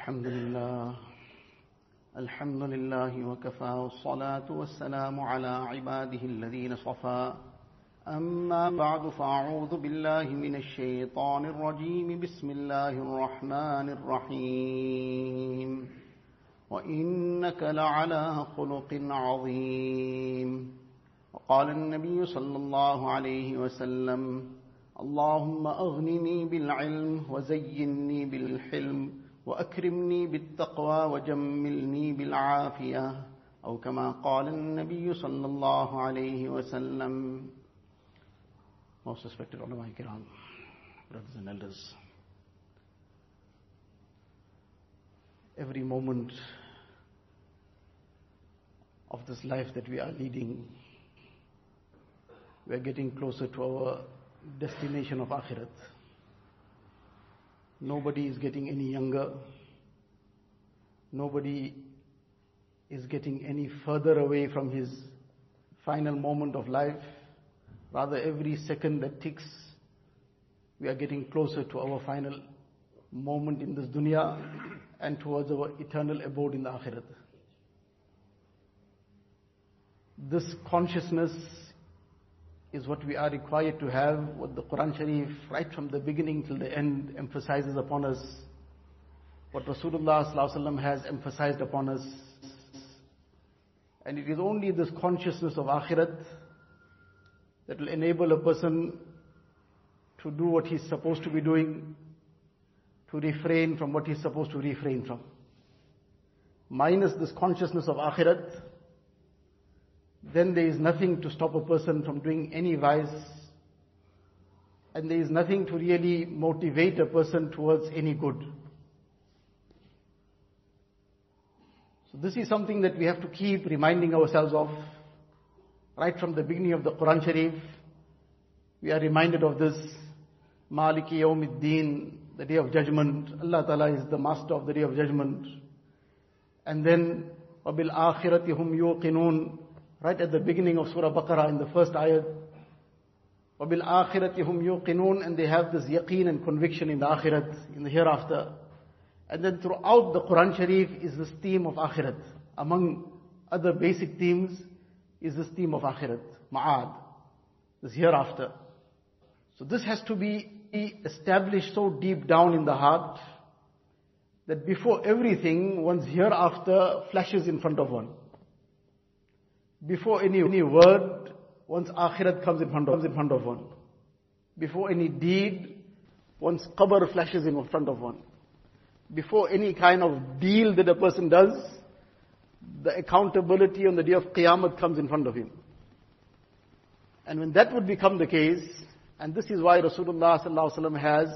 الحمد لله. الحمد لله وكفى والصلاة والسلام على عباده الذين صفى. أما بعد فأعوذ بالله من الشيطان الرجيم. بسم الله الرحمن الرحيم. وإنك لعلى خلق عظيم. وقال النبي صلى الله عليه وسلم اللهم أغنني بالعلم وزيني بالحلم. وأكرمني بالتقوى وجملني بالعافية أو كما قال النبي صلى الله عليه وسلم Most respected ulama kiram, brothers and elders. Every moment of this life that we are leading, we are getting closer to our destination of akhirat. Nobody is getting any younger. Nobody is getting any further away from his final moment of life. Rather, every second that ticks, we are getting closer to our final moment in this dunya and towards our eternal abode in the akhirat. This consciousness is what we are required to have, what the Quran Sharif, right from the beginning till the end, emphasizes upon us, what Rasulullah has emphasized upon us. And it is only this consciousness of akhirat that will enable a person to do what he's supposed to be doing, to refrain from what he's supposed to refrain from. Minus this consciousness of akhirat, then there is nothing to stop a person from doing any vice, and there is nothing to really motivate a person towards any good. So this is something that we have to keep reminding ourselves of. Right from the beginning of the Quran Sharif, we are reminded of this. Maliki Yawmiddin, the day of judgment. Allah Ta'ala is the master of the day of judgment. And then, وَبِالْآخِرَةِ هُمْ يُوقِنُونَ Right at the beginning of Surah Baqarah in the first ayat. وَبِالْآخِرَةِ هُمْ يُوقِنُونَ And they have this yaqeen and conviction in the akhirat, in the hereafter. And then throughout the Quran Sharif is this theme of akhirat. Among other basic themes is this theme of akhirat, ma'ad, this hereafter. So this has to be established so deep down in the heart that before everything, one's hereafter flashes in front of one. Before any, any word, one's akhirat comes in front of, comes in front of one. Before any deed, one's qabr flashes in front of one. Before any kind of deal that a person does, the accountability on the day of Qiyamah comes in front of him. And when that would become the case, and this is why Rasulullah has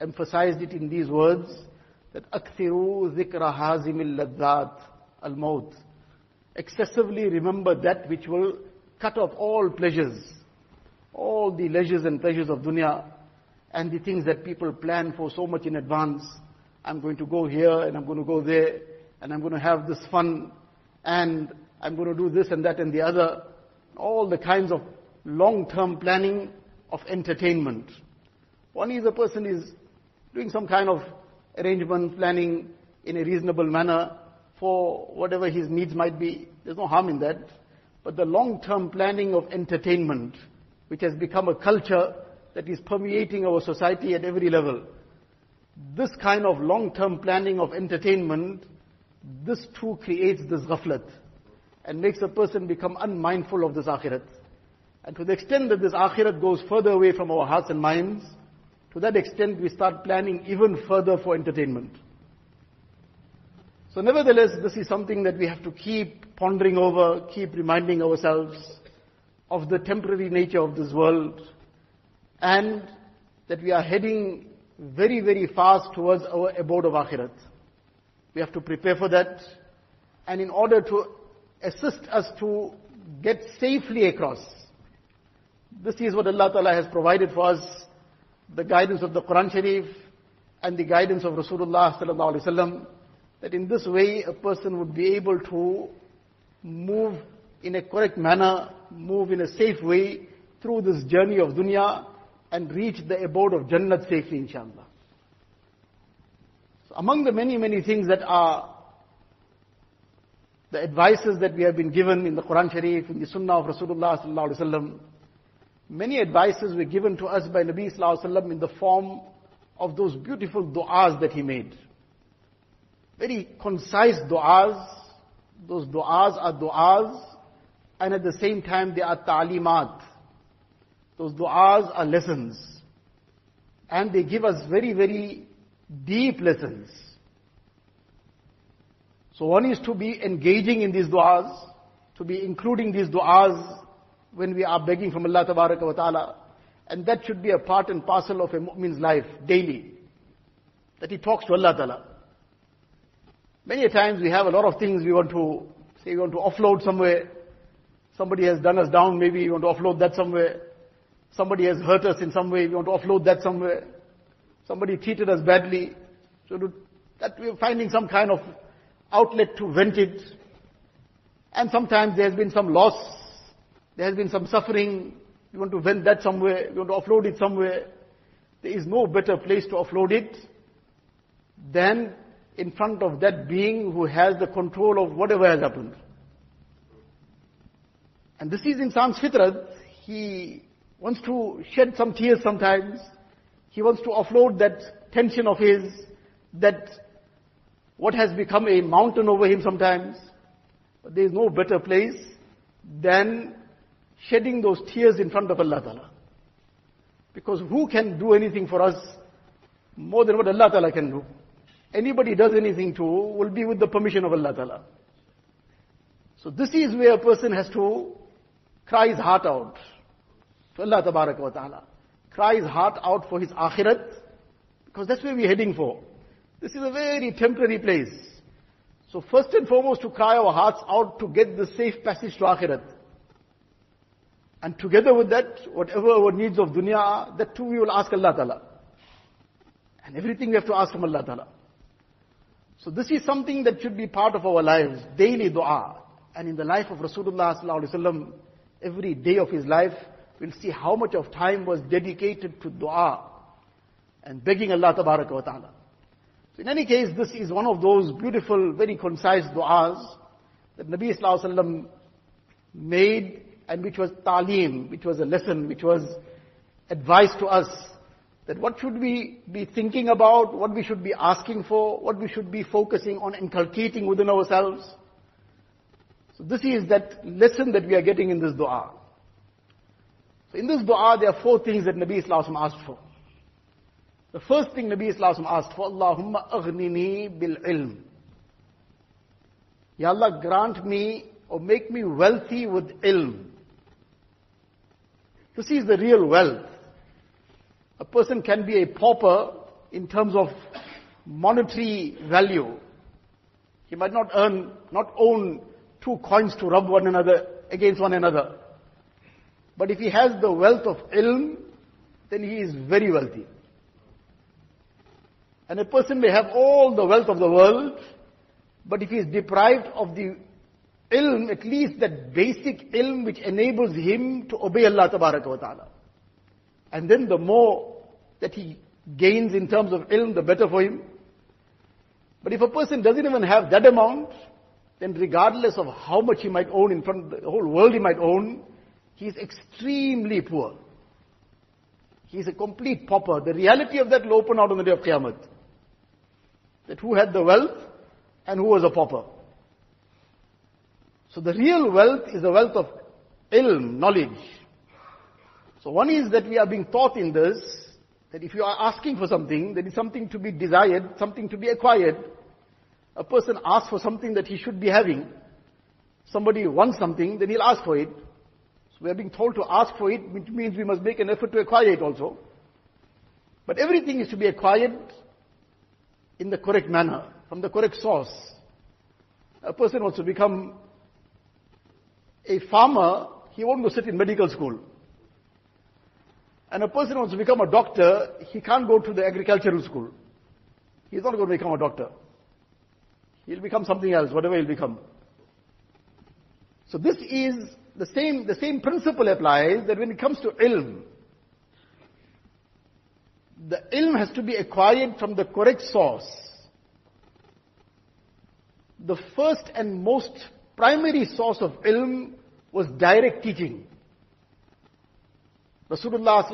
emphasized it in these words, that أكثروا ذكر هازم اللذات الموت excessively remember that which will cut off all pleasures, all the leisures and pleasures of dunya, and the things that people plan for so much in advance. I'm going to go here, and I'm going to go there, and I'm going to have this fun, and I'm going to do this and that and the other. All the kinds of long-term planning of entertainment. One is a person is doing some kind of arrangement, planning in a reasonable manner, for whatever his needs might be. There's no harm in that. But the long-term planning of entertainment, which has become a culture that is permeating our society at every level, this kind of long-term planning of entertainment, this too creates this ghaflat and makes a person become unmindful of this akhirat. And to the extent that this akhirat goes further away from our hearts and minds, to that extent we start planning even further for entertainment. So nevertheless, this is something that we have to keep pondering over, keep reminding ourselves of the temporary nature of this world and that we are heading very, very fast towards our abode of akhirat. We have to prepare for that and in order to assist us to get safely across. This is what Allah Ta'ala has provided for us, the guidance of the Quran Sharif and the guidance of Rasulullah Sallallahu Alaihi Wasallam that in this way a person would be able to move in a correct manner, move in a safe way through this journey of dunya and reach the abode of Jannat safely inshallah. So among the many, many things that are the advices that we have been given in the Quran Sharif, in the Sunnah of Rasulullah sallallahu alaihi wasallam, many advices were given to us by Nabi sallallahu alaihi wasallam in the form of those beautiful du'as that he made. Very concise du'as. Those du'as are du'as and at the same time they are ta'limat. Those du'as are lessons. And they give us very, very deep lessons. So one is to be engaging in these du'as, to be including these du'as when we are begging from Allah wa ta'ala. And that should be a part and parcel of a mu'min's life daily. That he talks to Allah ta'ala. Many a times we have a lot of things we want to, say we want to offload somewhere. Somebody has done us down, maybe we want to offload that somewhere. Somebody has hurt us in some way, we want to offload that somewhere. Somebody treated us badly. So that we're finding some kind of outlet to vent it. And sometimes there has been some loss. There has been some suffering. We want to vent that somewhere. We want to offload it somewhere. There is no better place to offload it than in front of that being who has the control of whatever has happened. And this is insan's fitrat. He wants to shed some tears sometimes. He wants to offload that tension of his, that what has become a mountain over him sometimes. But there is no better place than shedding those tears in front of Allah Ta'ala. Because who can do anything for us more than what Allah Ta'ala can do? Anybody does anything to will be with the permission of Allah Ta'ala. So this is where a person has to cry his heart out to Allah Ta'ala. Cry his heart out for his akhirat, because that's where we're heading for. This is a very temporary place. So first and foremost to cry our hearts out to get the safe passage to akhirat. And together with that, whatever our needs of dunya are, that too we will ask Allah Ta'ala. And everything we have to ask from Allah Ta'ala. So this is something that should be part of our lives, daily dua. And in the life of Rasulullah sallallahu every day of his life, we'll see how much of time was dedicated to dua and begging Allah wa ta'ala. So in any case, this is one of those beautiful, very concise du'as that Nabi sallallahu alaihi wasallam made and which was talim, which was a lesson, which was advice to us that what should we be thinking about, what we should be asking for, what we should be focusing on inculcating within ourselves. So this is that lesson that we are getting in this dua. So in this dua, there are four things that Nabi Islam asked for. The first thing Nabi Islam asked for, Allahumma aghnini bil ilm. Ya Allah, grant me or make me wealthy with ilm. This is the real wealth. A person can be a pauper in terms of monetary value. He might not earn, not own two coins to rub one another against one another. But if he has the wealth of ilm, then he is very wealthy. And a person may have all the wealth of the world, but if he is deprived of the ilm, at least that basic ilm which enables him to obey Allah Ta'ala. And then the more that he gains in terms of ilm, the better for him. But if a person doesn't even have that amount, then regardless of how much he might own in front of the whole world he might own, he is extremely poor. He is a complete pauper. The reality of that will open out on the day of Qiyamah. That who had the wealth and who was a pauper. So the real wealth is the wealth of ilm, knowledge. So one is that we are being taught in this, that if you are asking for something, there is something to be desired, something to be acquired, a person asks for something that he should be having, somebody wants something, then he'll ask for it. So we are being told to ask for it, which means we must make an effort to acquire it also. But everything is to be acquired in the correct manner, from the correct source. A person wants to become a farmer, he won't go sit in medical school. And a person wants to become a doctor, he can't go to the agricultural school. He's not going to become a doctor. He'll become something else, whatever he'll become. So this is the same, the same principle applies that when it comes to ilm, the ilm has to be acquired from the correct source. the first and most primary source of ilm was direct teaching. Rasulullah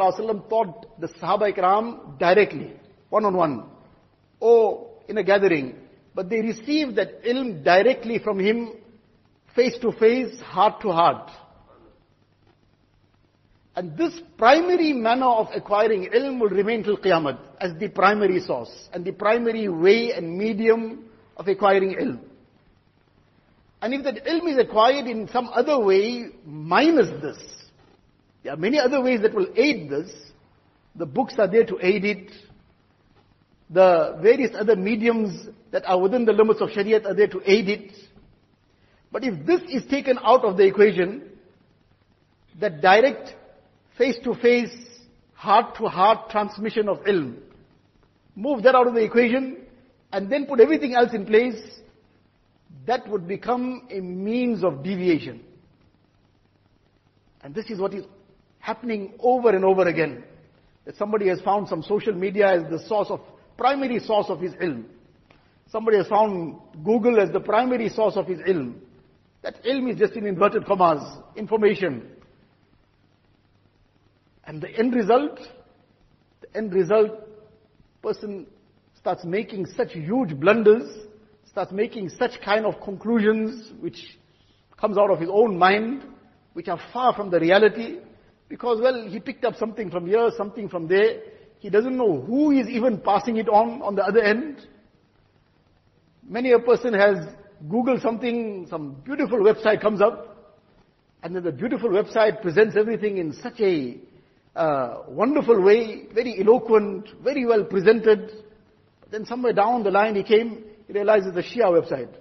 taught the Sahaba Ikram directly, one on oh, one, or in a gathering. But they received that ilm directly from him, face to face, heart to heart. And this primary manner of acquiring ilm will remain till Qiyamah as the primary source and the primary way and medium of acquiring ilm. And if that ilm is acquired in some other way minus this, there are many other ways that will aid this. The books are there to aid it. The various other mediums that are within the limits of Shariat are there to aid it. But if this is taken out of the equation, that direct face to face, heart to heart transmission of ilm. Move that out of the equation and then put everything else in place. That would become a means of deviation. And this is what is happening over and over again. That somebody has found some social media as the source of, primary source of his ilm. Somebody has found Google as the primary source of his ilm. That ilm is just in inverted commas, information. And the end result, the end result, person starts making such huge blunders, starts making such kind of conclusions which comes out of his own mind, which are far from the reality, because well, he picked up something from here, something from there, he doesn't know who is even passing it on on the other end. Many a person has Googled something, some beautiful website comes up, and then the beautiful website presents everything in such a uh, wonderful way, very eloquent, very well presented. But then somewhere down the line he came, he realized it's the Shia website.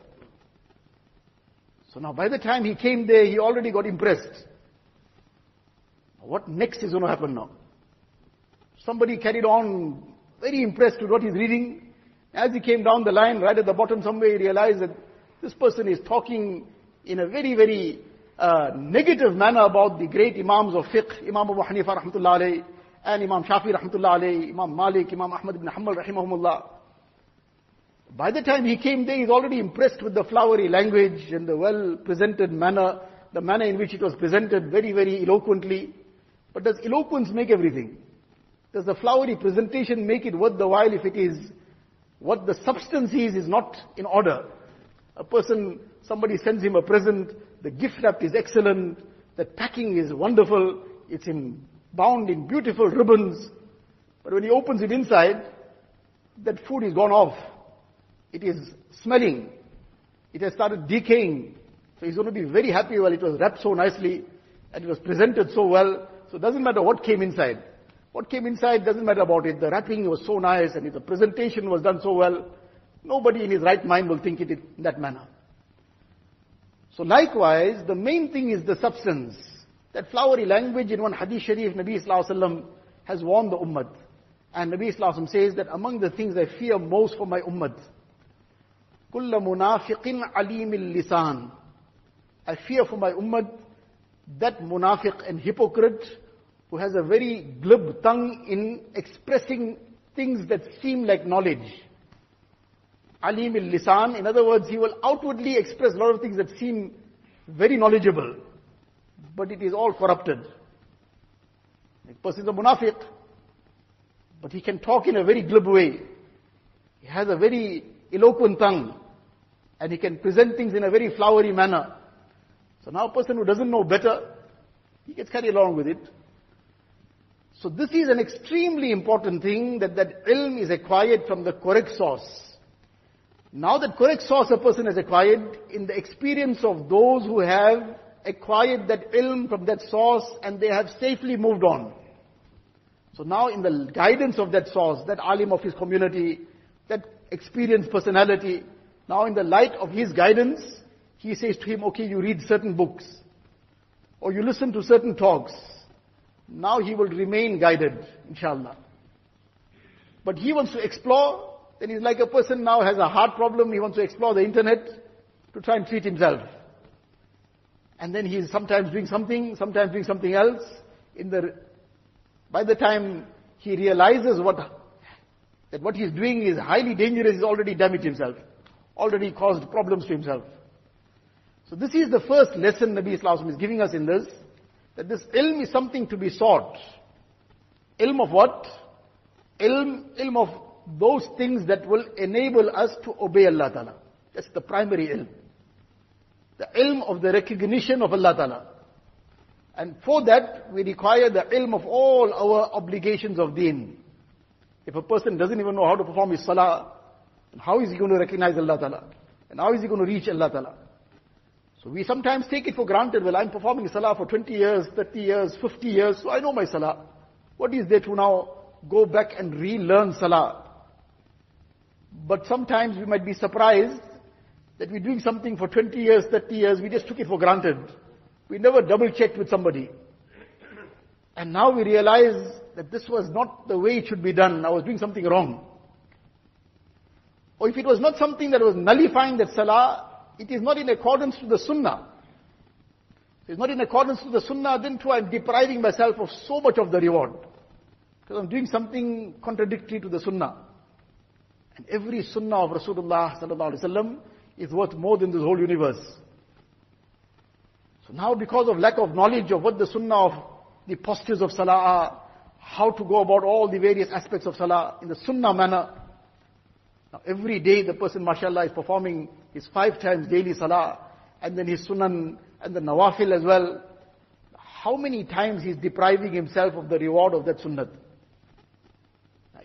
So now by the time he came there, he already got impressed. What next is going to happen now? Somebody carried on, very impressed with what he's reading. As he came down the line, right at the bottom somewhere, he realized that this person is talking in a very, very uh, negative manner about the great Imams of fiqh, Imam Abu Hanifa rahmatullah alayhi, and Imam Shafi rahmatullah alayhi, Imam Malik, Imam Ahmad ibn Hanbal rahimahumullah. By the time he came there, he's already impressed with the flowery language and the well presented manner, the manner in which it was presented very, very eloquently. But does eloquence make everything? Does the flowery presentation make it worth the while if it is what the substance is, is not in order? A person, somebody sends him a present, the gift wrap is excellent. The packing is wonderful. It's in, bound in beautiful ribbons. But when he opens it inside, that food is gone off. It is smelling. It has started decaying. So he's going to be very happy while it was wrapped so nicely and it was presented so well. So it doesn't matter what came inside. What came inside doesn't matter about it. The wrapping was so nice and the presentation was done so well. Nobody in his right mind will think it in that manner. So likewise, the main thing is the substance. That flowery language in one hadith sharif, Nabi Sallallahu has warned the ummah. And Nabi Sallallahu says that among the things I fear most for my ummah, كل منافق عليم اللسان. I fear for my ummah that munafiq and hypocrite who has a very glib tongue in expressing things that seem like knowledge. alim lisan. In other words, he will outwardly express a lot of things that seem very knowledgeable, but it is all corrupted. The person is a munafiq, but he can talk in a very glib way. He has a very eloquent tongue, and he can present things in a very flowery manner. So now a person who doesn't know better, he gets carried along with it. So this is an extremely important thing that that ilm is acquired from the correct source. Now that correct source a person has acquired, in the experience of those who have acquired that ilm from that source and they have safely moved on. So now in the guidance of that source, that alim of his community, that experienced personality, now in the light of his guidance, he says to him, okay, you read certain books, or you listen to certain talks. Now he will remain guided, inshallah. But he wants to explore then he's like a person now has a heart problem, he wants to explore the internet to try and treat himself. And then he's sometimes doing something, sometimes doing something else. In the, by the time he realizes what, that what he's doing is highly dangerous, he's already damaged himself. already caused problems to himself. So this is the first lesson Nabi Islam is giving us in this, that this ilm is something to be sought. Ilm of what? Ilm, ilm of those things that will enable us to obey Allah Ta'ala. That's the primary ilm. The ilm of the recognition of Allah Ta'ala. And for that, we require the ilm of all our obligations of deen. If a person doesn't even know how to perform his salah, how is he going to recognize Allah Ta'ala? And how is he going to reach Allah Ta'ala? So we sometimes take it for granted, well I'm performing salah for 20 years, 30 years, 50 years, so I know my salah. What is there to now go back and relearn salah? But sometimes we might be surprised that we're doing something for 20 years, 30 years, we just took it for granted. We never double checked with somebody. And now we realize that this was not the way it should be done. I was doing something wrong. Or if it was not something that was nullifying that salah, it is not in accordance to the sunnah. If it's not in accordance to the sunnah, then too I'm depriving myself of so much of the reward. Because I'm doing something contradictory to the sunnah. And every sunnah of Rasulullah sallallahu alaihi wasallam is worth more than this whole universe. So now because of lack of knowledge of what the sunnah of the postures of salah are, how to go about all the various aspects of salah in the sunnah manner. Now every day the person, mashallah, is performing his five times daily salah, and then his sunan, and the nawafil as well. How many times he's depriving himself of the reward of that sunnah?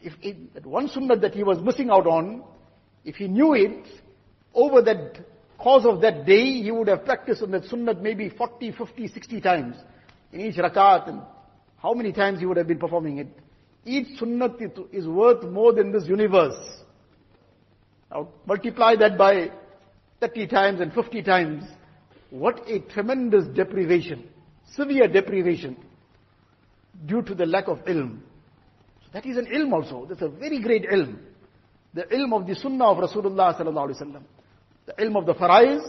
If it, that one sunnah that he was missing out on, if he knew it, over that course of that day, he would have practiced on that sunnah maybe 40, 50, 60 times in each rakat and how many times he would have been performing it. Each sunnah is worth more than this universe. Now multiply that by 30 times and 50 times. What a tremendous deprivation, severe deprivation due to the lack of ilm. So that is an ilm also. That's a very great ilm. The ilm of the sunnah of Rasulullah sallallahu alaihi wasallam the ilm of the faraiz,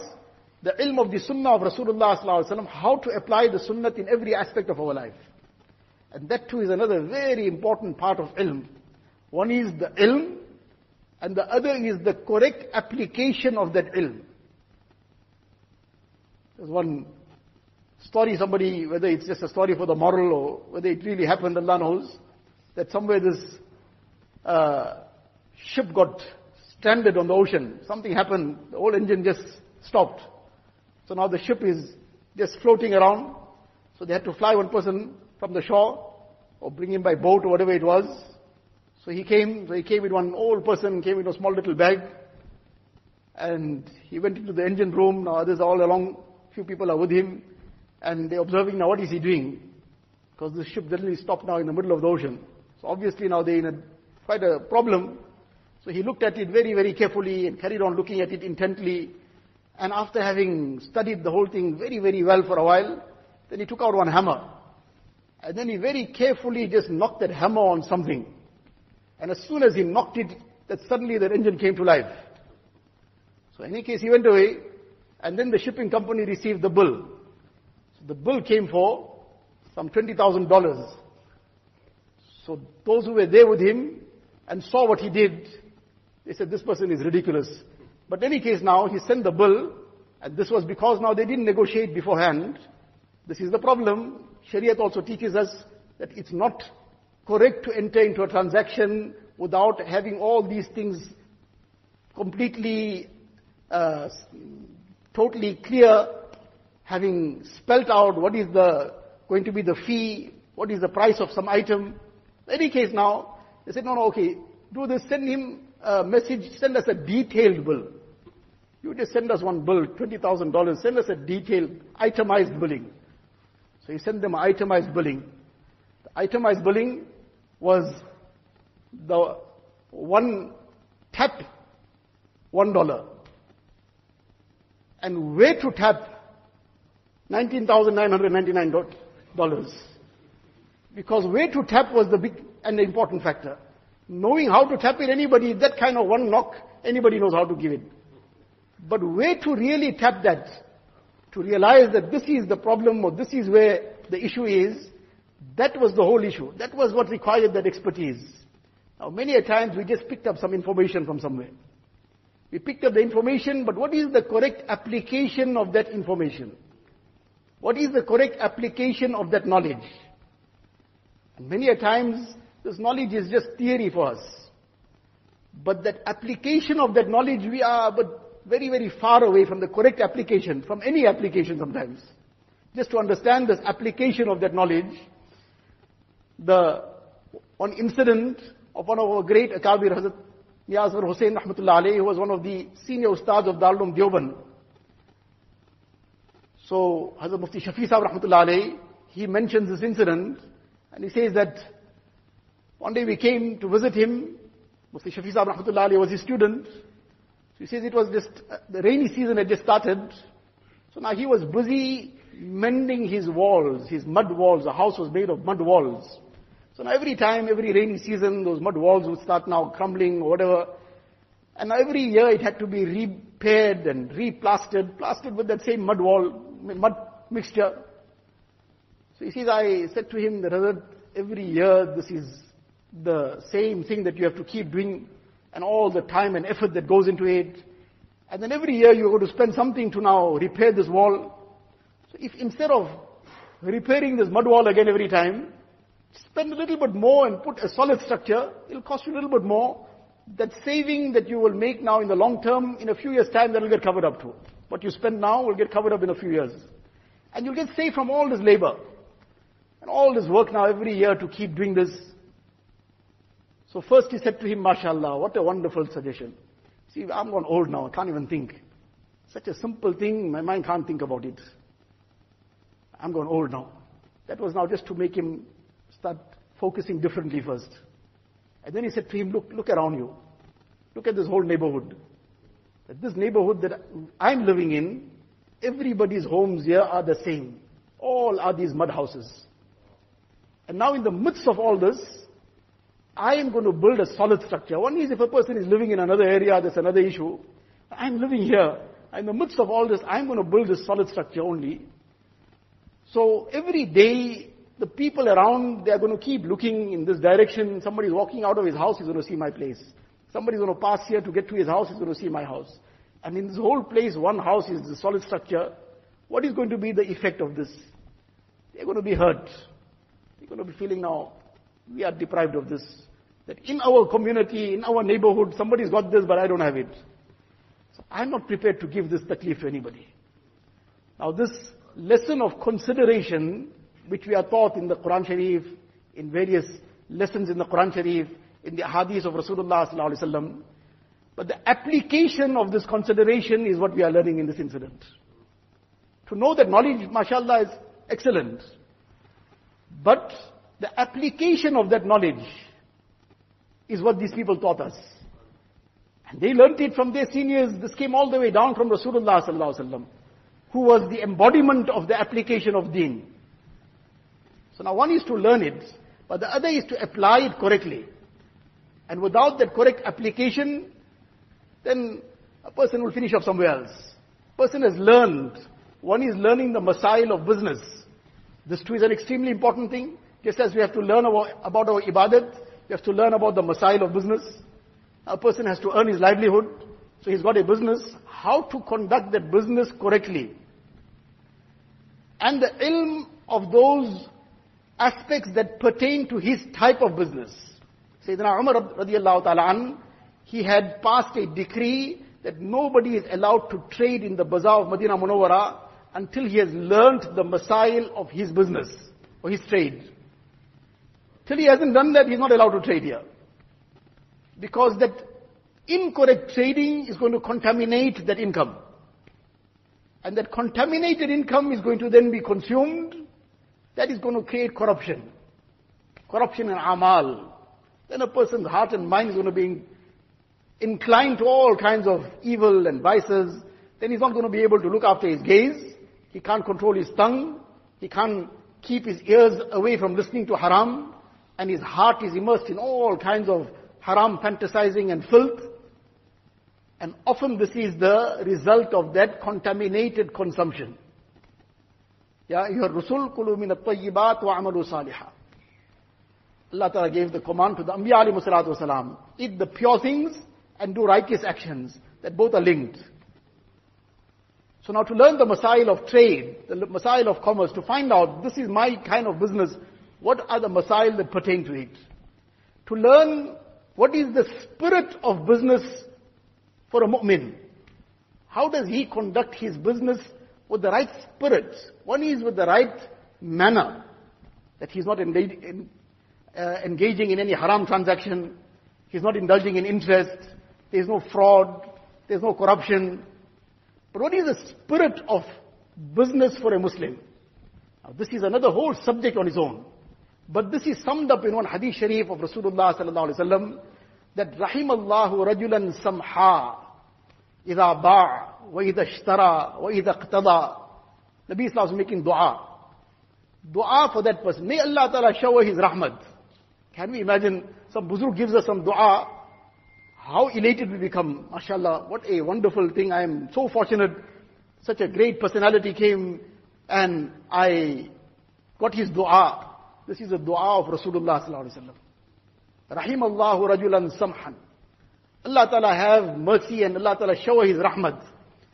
the ilm of the sunnah of Rasulullah how to apply the sunnah in every aspect of our life. And that too is another very important part of ilm. One is the ilm, and the other is the correct application of that ilm. There's one story, somebody, whether it's just a story for the moral or whether it really happened, Allah knows, that somewhere this uh, ship got stranded on the ocean. Something happened, the whole engine just stopped. So now the ship is just floating around. So they had to fly one person from the shore or bring him by boat or whatever it was. So he came, so he came with one old person, came with a small little bag. And he went into the engine room. Now others all along, few people are with him. And they're observing now what is he doing? Because the ship suddenly stopped now in the middle of the ocean. So obviously now they're in a, quite a problem. So he looked at it very, very carefully and carried on looking at it intently. And after having studied the whole thing very, very well for a while, then he took out one hammer. And then he very carefully just knocked that hammer on something. And as soon as he knocked it, that suddenly that engine came to life. So in any case, he went away, and then the shipping company received the bill. So the bill came for some $20,000. So those who were there with him and saw what he did, they said, this person is ridiculous. But in any case now, he sent the bill, and this was because now they didn't negotiate beforehand. This is the problem. Shariat also teaches us that it's not correct to enter into a transaction without having all these things completely, uh, totally clear, having spelt out what is the, going to be the fee, what is the price of some item. In any case now, they said, no, no, okay, do this, send him a message, send us a detailed bill. You just send us one bill, $20,000, send us a detailed, itemized billing. So he sent them itemized billing. The itemized billing was the one tap, one dollar. And way to tap, $19,999. Because way to tap was the big and the important factor. Knowing how to tap it, anybody, that kind of one knock, anybody knows how to give it. But where to really tap that, to realize that this is the problem or this is where the issue is, that was the whole issue. That was what required that expertise. Now many a times we just picked up some information from somewhere. We picked up the information, but what is the correct application of that information? What is the correct application of that knowledge? And many a times, this knowledge is just theory for us. But that application of that knowledge, we are but very, very far away from the correct application, from any application sometimes. Just to understand this application of that knowledge, the one incident of one of our great Akabir, Hazrat Miyan Asghar Hussain Rahmatullah alayhi, who was one of the senior ustads of Darul Deoband. So, Hazrat Mufti Shafi Sahib Rahmatullah alayhi, he mentions this incident, and he says that one day we came to visit him, Mufti Shafi Sahib Rahmatullah alayhi was his student, so he says it was just, uh, the rainy season had just started, so now he was busy mending his walls, his mud walls, the house was made of mud walls. So now every time, every rainy season, those mud walls would start now crumbling or whatever. And every year it had to be repaired and replastered, plastered with that same mud wall, mud mixture. So he says, I said to him that every year this is the same thing that you have to keep doing and all the time and effort that goes into it. And then every year you're going to spend something to now repair this wall. So if instead of repairing this mud wall again every time, spend a little bit more and put a solid structure, it'll cost you a little bit more. That saving that you will make now in the long term, in a few years time, that'll get covered up too. What you spend now will get covered up in a few years. And you'll get saved from all this labor. And all this work now every year to keep doing this. So first he said to him, MashaAllah, what a wonderful suggestion. See, I'm gone old now, I can't even think. Such a simple thing, my mind can't think about it. I'm gone old now. That was now just to make him start focusing differently first. And then he said to him, look, look around you. Look at this whole neighborhood. That this neighborhood that I'm living in, everybody's homes here are the same. All are these mud houses. And now in the midst of all this, I am going to build a solid structure. One is if a person is living in another area, that's another issue. I'm living here. In the midst of all this, I'm going to build this solid structure only. So every day, the people around, they are going to keep looking in this direction. Somebody's walking out of his house, he's going to see my place. Somebody's going to pass here to get to his house, he's going to see my house. And in this whole place, one house is the solid structure. What is going to be the effect of this? They're going to be hurt. They're going to be feeling now, we are deprived of this. That in our community, in our neighborhood, somebody's got this, but I don't have it. So I'm not prepared to give this taklif to anybody. Now this lesson of consideration, which we are taught in the Quran Sharif, in various lessons in the Quran Sharif, in the hadith of Rasulullah sallallahu alaihi wasallam, but the application of this consideration is what we are learning in this incident. To know that knowledge, mashallah, is excellent. But the application of that knowledge is what these people taught us. And they learnt it from their seniors. This came all the way down from Rasulullah sallallahu alaihi wasallam, who was the embodiment of the application of deen. So now one is to learn it, but the other is to apply it correctly. And without that correct application, then a person will finish off somewhere else. Person has learned. One is learning the masail of business. This too is an extremely important thing. Just as we have to learn about, about our ibadat, we have to learn about the masail of business. A person has to earn his livelihood. So he's got a business. How to conduct that business correctly. And the ilm of those aspects that pertain to his type of business. Sayyidina Umar radiallahu ta'ala an, he had passed a decree that nobody is allowed to trade in the bazaar of Medina Munawwara until he has learnt the masail of his business or his trade. Till he hasn't done that, he's not allowed to trade here. Because that incorrect trading is going to contaminate that income. And that contaminated income is going to then be consumed. That is going to create corruption. Corruption in amal. Then a person's heart and mind is going to be inclined to all kinds of evil and vices. Then he's not going to be able to look after his gaze. He can't control his tongue. He can't keep his ears away from listening to haram and his heart is immersed in all kinds of haram fantasizing and filth. And often this is the result of that contaminated consumption. Ya ayyuhar rusul kulu min at-tayyibat wa amalu salihah. Allah Ta'ala gave the command to the Anbiya alayhi salatu wasalam, eat the pure things and do righteous actions. that both are linked. So now to learn the masail of trade, the masail of commerce, to find out this is my kind of business, what are the masail that pertain to it? To learn what is the spirit of business for a mu'min. How does he conduct his business with the right spirit? One is with the right manner, that he's not uh, engaging in any haram transaction, he's not indulging in interest, there's no fraud, there's no corruption, but what is the spirit of business for a Muslim? Now, this is another whole subject on its own. But this is summed up in one hadith sharif of Rasulullah sallallahu alaihi wasallam that rahimallahu rajulan samha wa idha ishtara wa idha iqtada. Nabi Islam is making dua. Dua for that person. May Allah Ta'ala shower His rahmat. Can we imagine some buzurg gives us some dua how elated we become. MashaAllah, what a wonderful thing. I am so fortunate. Such a great personality came and I got his dua. This is a dua of Rasulullah sallallahu alaihi wasallam. Rahimallahu rajulan samhan. Allah Ta'ala have mercy and Allah Ta'ala shower His rahmat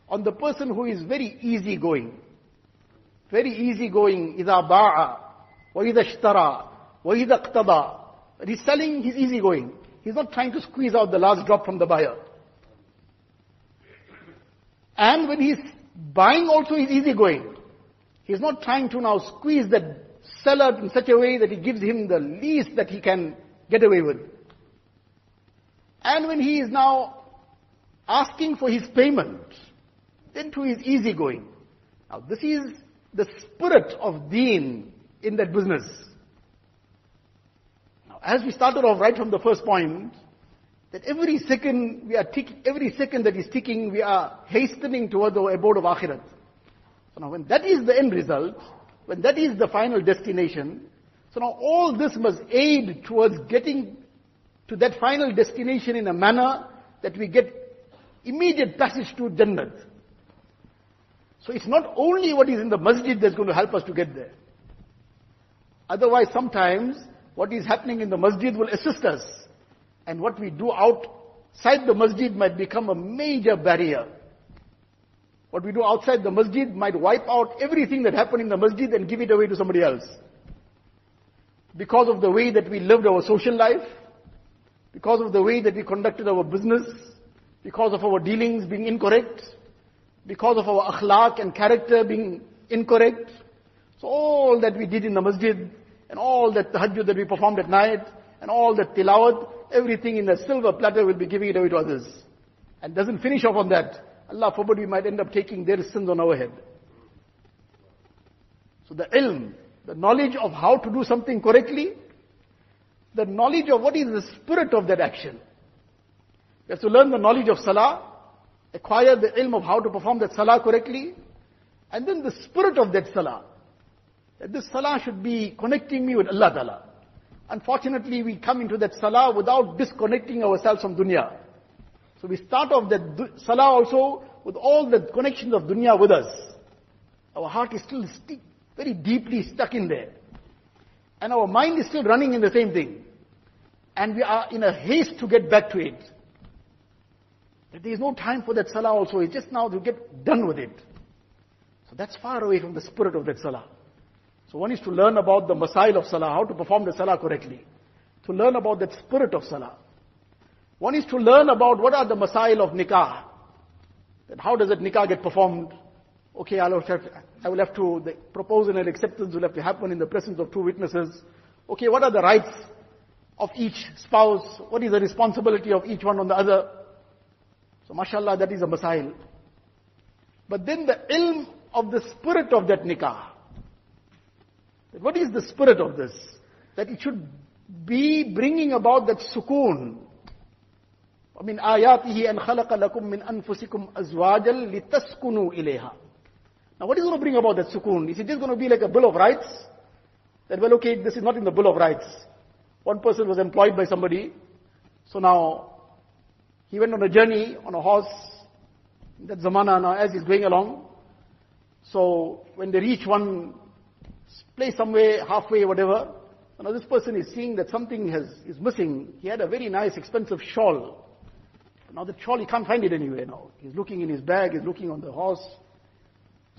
on the person who is very easy going. Very easy going. إِذَا بَاعَ وَإِذَا اشْتَرَى وَإِذَا اقْتَضَى He's selling, he's easy going. He's not trying to squeeze out the last drop from the buyer. And when he's buying also he's easygoing. He's not trying to now squeeze the seller in such a way that he gives him the least that he can get away with. And when he is now asking for his payment, then too he's easygoing. Now this is the spirit of deen in that business Now as we started off right from the first point, that every second we are ticking, every second that is ticking, we are hastening towards the abode of akhirat. So now when that is the end result, when that is the final destination, so now all this must aid towards getting to that final destination in a manner that we get immediate passage to Jannat. So it's not only what is in the masjid that's going to help us to get there. Otherwise sometimes what is happening in the masjid will assist us. And what we do outside the masjid might become a major barrier. What we do outside the masjid might wipe out everything that happened in the masjid and give it away to somebody else. Because of the way that we lived our social life, because of the way that we conducted our business, because of our dealings being incorrect, because of our akhlaq and character being incorrect. So all that we did in the masjid and all that tahajjud that we performed at night, and all that tilawat, everything in a silver platter will be giving it away to others. And doesn't finish off on that. Allah forbid we might end up taking their sins on our head. So the ilm, the knowledge of how to do something correctly, the knowledge of what is the spirit of that action. We have to learn the knowledge of salah, acquire the ilm of how to perform that salah correctly, and then the spirit of that salah. That this salah should be connecting me with Allah Ta'ala. Unfortunately, we come into that salah without disconnecting ourselves from dunya. So we start off that salah also with all the connections of dunya with us. Our heart is still very deeply stuck in there. And our mind is still running in the same thing. And we are in a haste to get back to it. That there is no time for that salah also. It's just now to get done with it. So that's far away from the spirit of that salah. So one is to learn about the masail of salah, how to perform the salah correctly. To learn about that spirit of salah. One is to learn about what are the masail of nikah. That how does that nikah get performed? Okay, I will have, I will have to, the proposal and acceptance will have to happen in the presence of two witnesses. Okay, what are the rights of each spouse? What is the responsibility of each one on the other? So mashallah, that is a masail. But then the ilm of the spirit of that nikah. What is the spirit of this? That it should be bringing about that sukoon. ومن آياته أن خلق لكم من أنفسكم أزواجا لتسكنوا إليها. now what is going to bring about that sukoon? Is it just going to be like a bill of rights? That well okay, this is not in the bill of rights. One person was employed by somebody. So now, he went on a journey on a horse. That zamana now as he's going along. So when they reach one place somewhere halfway, whatever. Now this person is seeing that something has, is missing. He had a very nice, expensive shawl. Now the shawl, he can't find it anywhere now. He's looking in his bag, he's looking on the horse.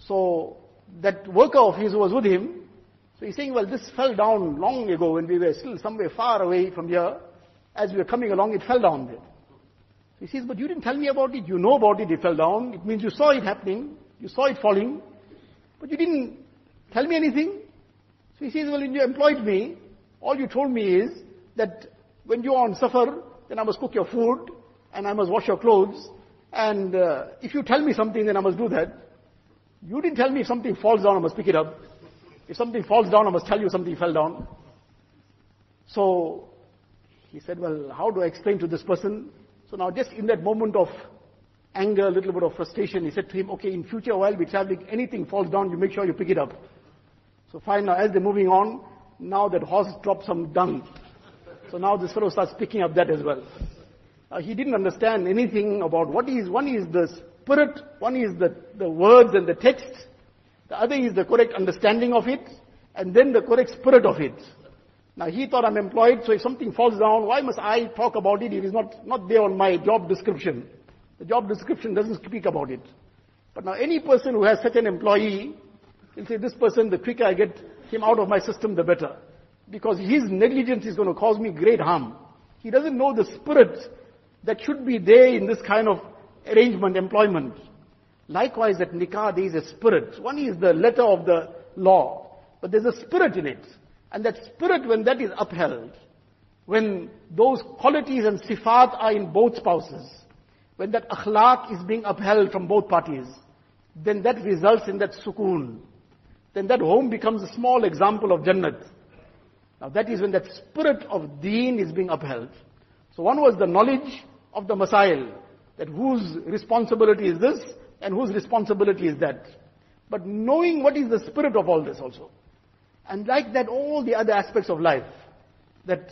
So that worker of his was with him. So he's saying, well, this fell down long ago when we were still somewhere far away from here. As we were coming along, it fell down there. He says, but you didn't tell me about it. You know about it. It fell down. It means you saw it happening. You saw it falling. But you didn't tell me anything. So he says, well, when you employed me, all you told me is that when you're on safar, then I must cook your food and I must wash your clothes. And uh, if you tell me something, then I must do that. You didn't tell me if something falls down, I must pick it up. If something falls down, I must tell you something fell down. So he said, well, how do I explain to this person? So now just in that moment of anger, a little bit of frustration, he said to him, okay, in future while we're traveling, anything falls down, you make sure you pick it up. So fine, now as they're moving on, now that horse drops some dung. So now this fellow starts picking up that as well. Uh, he didn't understand anything about what is, one is the spirit, one is the, the words and the text, the other is the correct understanding of it, and then the correct spirit of it. Now he thought I'm employed, so if something falls down, why must I talk about it? if It is not, not there on my job description. The job description doesn't speak about it. But now any person who has such an employee, will say this person, the quicker I get him out of my system, the better. Because his negligence is going to cause me great harm. He doesn't know the spirit that should be there in this kind of arrangement, employment. Likewise, that nikah, there is a spirit. One is the letter of the law, but there's a spirit in it. And that spirit, when that is upheld, when those qualities and sifat are in both spouses, when that akhlaq is being upheld from both parties, then that results in that sukoon. Then that home becomes a small example of Jannat. Now that is when that spirit of deen is being upheld. So one was the knowledge of the Masail, that whose responsibility is this and whose responsibility is that. But knowing what is the spirit of all this also. And like that, all the other aspects of life. That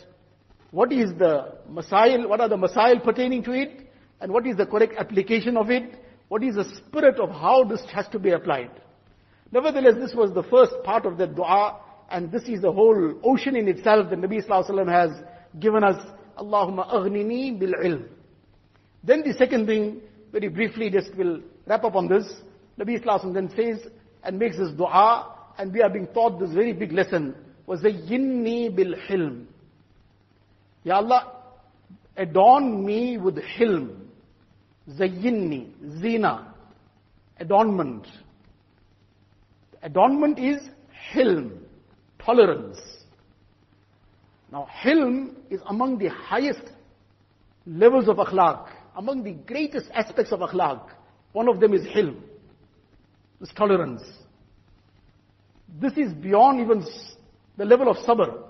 what is the Masail, what are the Masail pertaining to it, and what is the correct application of it, what is the spirit of how this has to be applied. Nevertheless, this was the first part of the dua, and this is the whole ocean in itself that Nabi Sallallahu Alaihi Wasallam has given us, Allahumma aghnini bil ilm. Then the second thing, very briefly, just will wrap up on this. Nabi Sallallahu then says and makes this dua, and we are being taught this very big lesson, was bil hilm. Ya Allah, adorn me with hilm. Zayyinni, zina, adornment. Adornment is hilm, tolerance. Now, hilm is among the highest levels of akhlaq, among the greatest aspects of akhlaq. One of them is hilm, this tolerance. This is beyond even the level of sabr.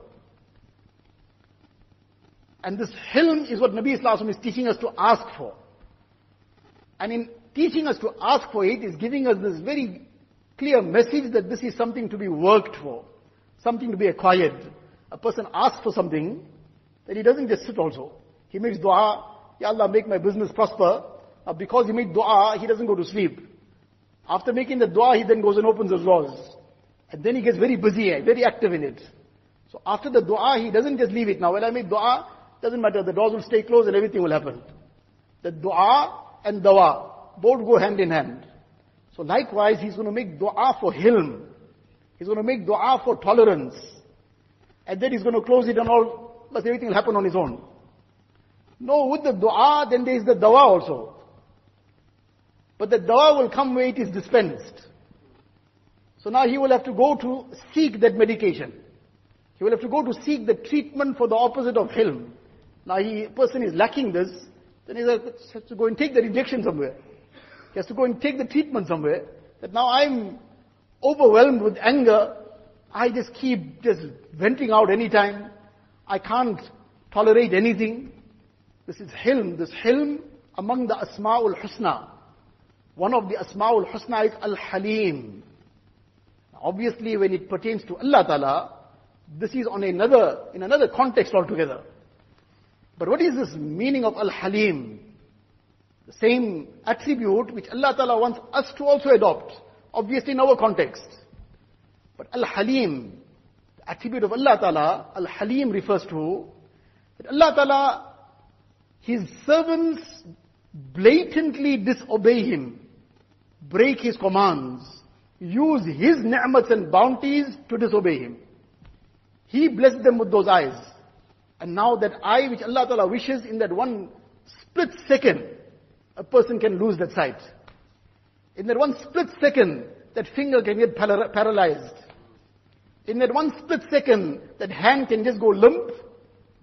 And this hilm is what Nabi Islam is teaching us to ask for. And in teaching us to ask for it is giving us this very clear message that this is something to be worked for, something to be acquired. A person asks for something, that he doesn't just sit also. He makes dua, Ya Allah make my business prosper. Uh, because he made dua, he doesn't go to sleep. After making the dua, he then goes and opens the doors. And then he gets very busy, very active in it. So after the dua, he doesn't just leave it. Now when I make dua, doesn't matter, the doors will stay closed and everything will happen. The dua and dawa, both go hand in hand. So likewise, he's going to make dua for hilm. He's going to make dua for tolerance. And then he's going to close it and all, but everything will happen on his own. No, with the dua, then there is the dawa also. But the dawa will come where it is dispensed. So now he will have to go to seek that medication. He will have to go to seek the treatment for the opposite of hilm. Now he, person is lacking this, then he has to go and take the injection somewhere. He has to go and take the treatment somewhere. That now I'm overwhelmed with anger. I just keep just venting out anytime. I can't tolerate anything. This is hilm. This hilm among the Asma'ul Husna. One of the Asma'ul Husna is Al-Halim. Obviously, when it pertains to Allah Ta'ala, this is on another, in another context altogether. But what is this meaning of Al-Halim? The same attribute which Allah Ta'ala wants us to also adopt. Obviously in our context. But Al-Halim, the attribute of Allah Ta'ala, Al-Halim refers to that Allah Ta'ala, His servants blatantly disobey Him, break His commands, use His ni'mats and bounties to disobey Him. He blessed them with those eyes. And now that eye which Allah Ta'ala wishes in that one split second, a person can lose that sight. In that one split second, that finger can get paralyzed. In that one split second, that hand can just go limp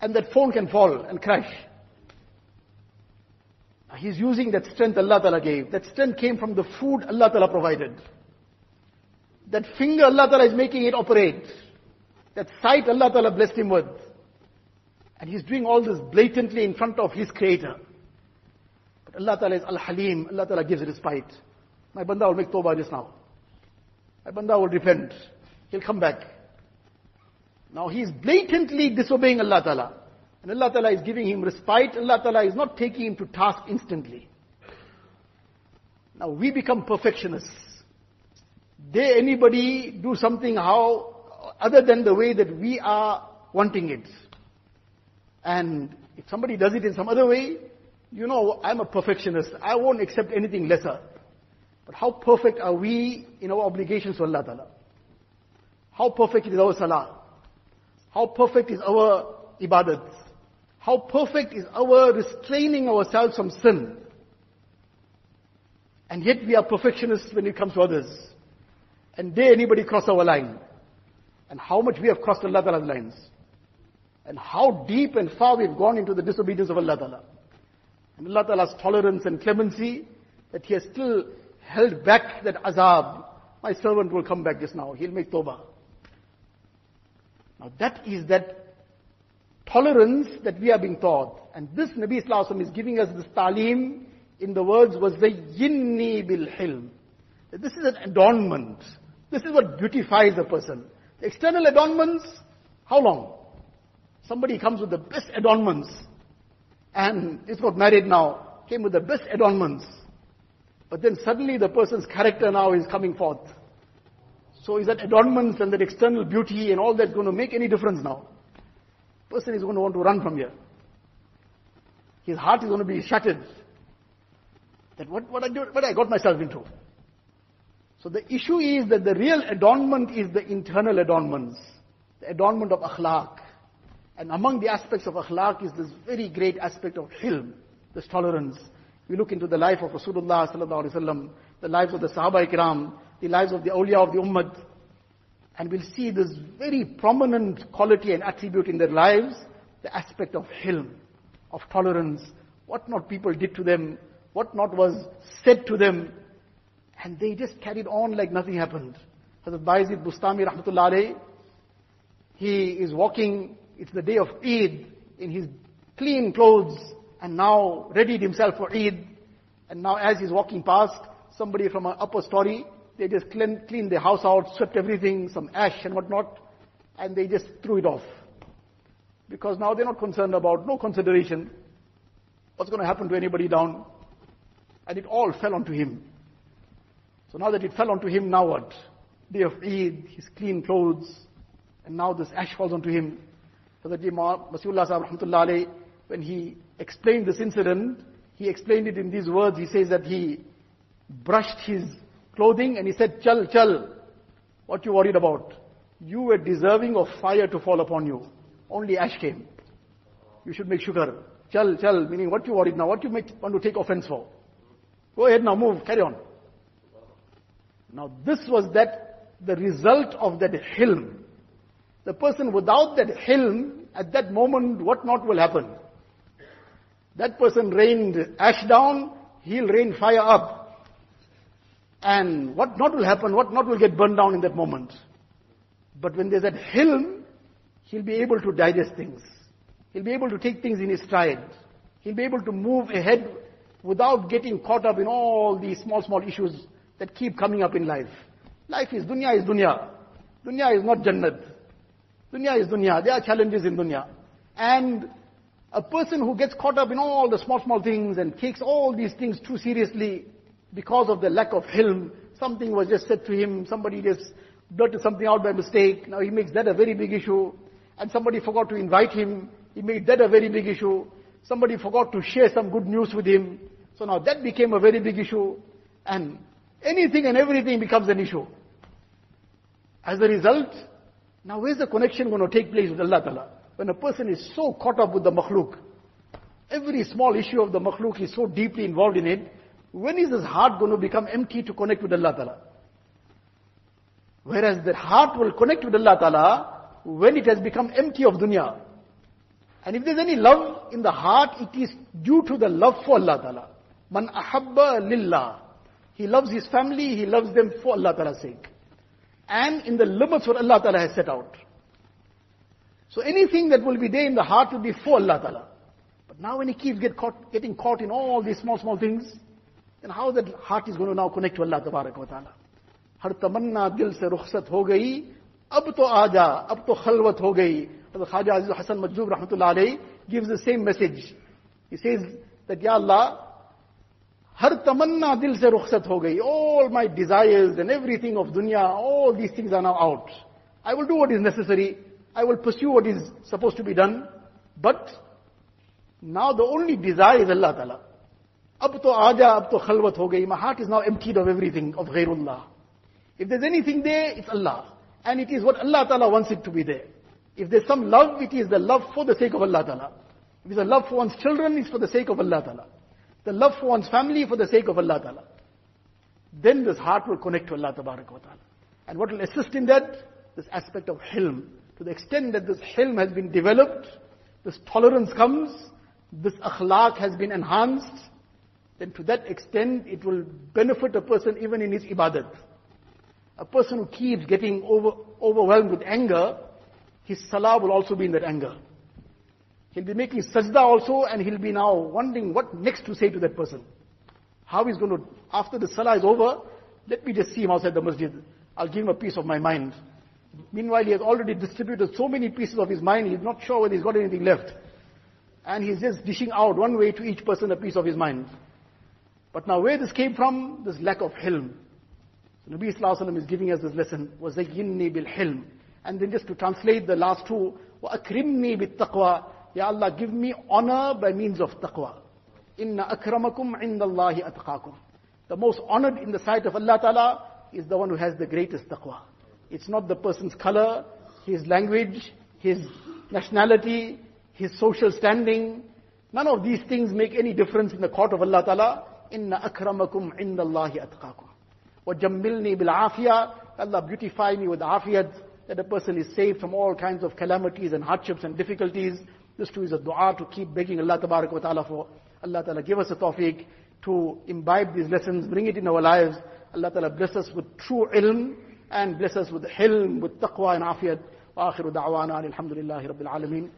and that phone can fall and crash. He's using that strength Allah Ta'ala gave. That strength came from the food Allah Ta'ala provided. That finger Allah Ta'ala is making it operate. That sight Allah Ta'ala blessed him with. And he's doing all this blatantly in front of his creator. But Allah Ta'ala is Al-Halim. Allah Ta'ala gives respite. My banda will make tawbah just now. My banda will repent. He'll come back. Now he is blatantly disobeying Allah Ta'ala. And Allah Ta'ala is giving him respite. Allah Ta'ala is not taking him to task instantly. Now we become perfectionists. Dare anybody do something how, other than the way that we are wanting it. And if somebody does it in some other way, you know, I'm a perfectionist. I won't accept anything lesser. But how perfect are we in our obligations to Allah Ta'ala? How perfect is our salah? How perfect is our ibadat? How perfect is our restraining ourselves from sin? And yet we are perfectionists when it comes to others. And dare anybody cross our line? And how much we have crossed Allah Ta'ala's lines? And how deep and far we've gone into the disobedience of Allah Ta'ala. And Allah Ta'ala's tolerance and clemency, that He has still held back that azab. My servant will come back just now. He'll make tawbah. Now that is that tolerance that we are being taught. And this Nabi Wasallam is giving us this talim in the words wazayyinni bil hilm. This is an adornment. This is what beautifies a person. The external adornments, how long? Somebody comes with the best adornments and just got married now, came with the best adornments. But then suddenly the person's character now is coming forth. So is that adornments and that external beauty and all that going to make any difference now? Person is going to want to run from here. His heart is going to be shattered. That what, what I do, what I got myself into. So the issue is that the real adornment is the internal adornments. The adornment of akhlaq. And among the aspects of akhlaq is this very great aspect of hilm, this tolerance. We look into the life of Rasulullah the lives of the Sahaba ikram, the lives of the awliya of the ummah, and we'll see this very prominent quality and attribute in their lives, the aspect of hilm, of tolerance, what not people did to them, what not was said to them, and they just carried on like nothing happened. Hazrat Bayezid Bustami rahmatullah he is walking, it's the day of Eid, in his clean clothes, and now readied himself for Eid. And now as he's walking past, somebody from an upper story, they just clean, cleaned the house out, swept everything, some ash and whatnot, and they just threw it off. Because now they're not concerned about, no consideration, what's going to happen to anybody down. And it all fell onto him. So now that it fell onto him, now what? Day of Eid, his clean clothes, and now this ash falls onto him. So that Masihullah when he explained this incident, he explained it in these words. He says that he brushed his clothing and he said, Chal, chal, what you worried about? You were deserving of fire to fall upon you. Only ash came. You should make shukr. Chal, chal, meaning what you worried now? What you make, want to take offense for? Go ahead now, move, carry on. Now this was that, the result of that hilm. The person without that hilm, at that moment, what not will happen? That person rained ash down, he'll rain fire up. And what not will happen, what not will get burned down in that moment. But when there's that hilm, he'll be able to digest things. He'll be able to take things in his stride. He'll be able to move ahead without getting caught up in all these small, small issues that keep coming up in life. Life is dunya is dunya. Dunya is not jannat. Dunya is dunya. There are challenges in dunya. And a person who gets caught up in all the small, small things and takes all these things too seriously because of the lack of hilm, something was just said to him, somebody just blurted something out by mistake, now he makes that a very big issue, and somebody forgot to invite him, he made that a very big issue, somebody forgot to share some good news with him, So now that became a very big issue. And anything and everything becomes an issue. As a result, now where's the connection going to take place with Allah Ta'ala? When a person is so caught up with the makhluk, every small issue of the makhluk is so deeply involved in it, when is his heart going to become empty to connect with Allah Ta'ala? Whereas the heart will connect with Allah Ta'ala when it has become empty of dunya. And if there's any love in the heart, it is due to the love for Allah Ta'ala. Man ahabba lillah. He loves his family, he loves them for Allah Ta'ala's sake. And in the limits what Allah Ta'ala has set out. So anything that will be there in the heart will be for Allah Ta'ala. But now when he keeps get caught, getting caught in all these small, small things, then how that heart is going to now connect to Allah Ta'ala. हर तमन्ना दिल से रुखसत हो गई अब तो आजा अब तो खलवत हो गई ख्वाजा अजीज हसन मजूब रहमत gives the same message he says that ya Allah हर तमन्ना दिल से रुखसत हो गई all my desires and everything of dunya all these things are now out I will do what is necessary I will pursue what is supposed to be done but now the only desire is Allah Ta'ala Ab to aja, ab to khalwat ho gayi. My heart is now emptied of everything, of ghairullah. If there's anything there, it's Allah. And it is what Allah Ta'ala wants it to be there. If there's some love, it is the love for the sake of Allah Ta'ala. If it's a love for one's children, it's for the sake of Allah Ta'ala. The love for one's family, for the sake of Allah Ta'ala. Then this heart will connect to Allah Ta'ala. And what will assist in that? This aspect of hilm. To the extent that this hilm has been developed, this tolerance comes, this akhlaq has been enhanced, then to that extent it will benefit a person even in his ibadat. A person who keeps getting over, overwhelmed with anger, his salah will also be in that anger. He'll be making sajda also and he'll be now wondering what next to say to that person. How he's going to, after the salah is over, let me just see him outside the masjid. I'll give him a piece of my mind. Meanwhile, he has already distributed so many pieces of his mind, he's not sure whether he's got anything left. And he's just dishing out one way to each person a piece of his mind. But now where this came from? This lack of hilm. So Nabi Sallallahu is giving us this lesson, وَزَيِّنِّي بِالْحِلْمِ And then just to translate the last two, وَأَكْرِمْنِي بِالتَّقْوَى Ya Allah, give me honor by means of taqwa. Inna akramakum indallahi atqakum. The most honored in the sight of Allah Ta'ala is the one who has the greatest taqwa. It's not the person's color, his language, his nationality, his social standing. None of these things make any difference in the court of Allah Ta'ala. Inna akramakum indallahi atqakum. وَجَمِّلْنِي بِالْعَافِيَةِ Allah beautify me with afiyat, that a person is saved from all kinds of calamities and hardships and difficulties. This too is a dua to keep begging Allah wa ta'ala for. Allah ta'ala give us a tawfiq to imbibe these lessons, bring it in our lives. Allah ta'ala bless us with true ilm and bless us with hilm, with taqwa and afiyat. وآخر دعوانا الحمد لله رب العالمين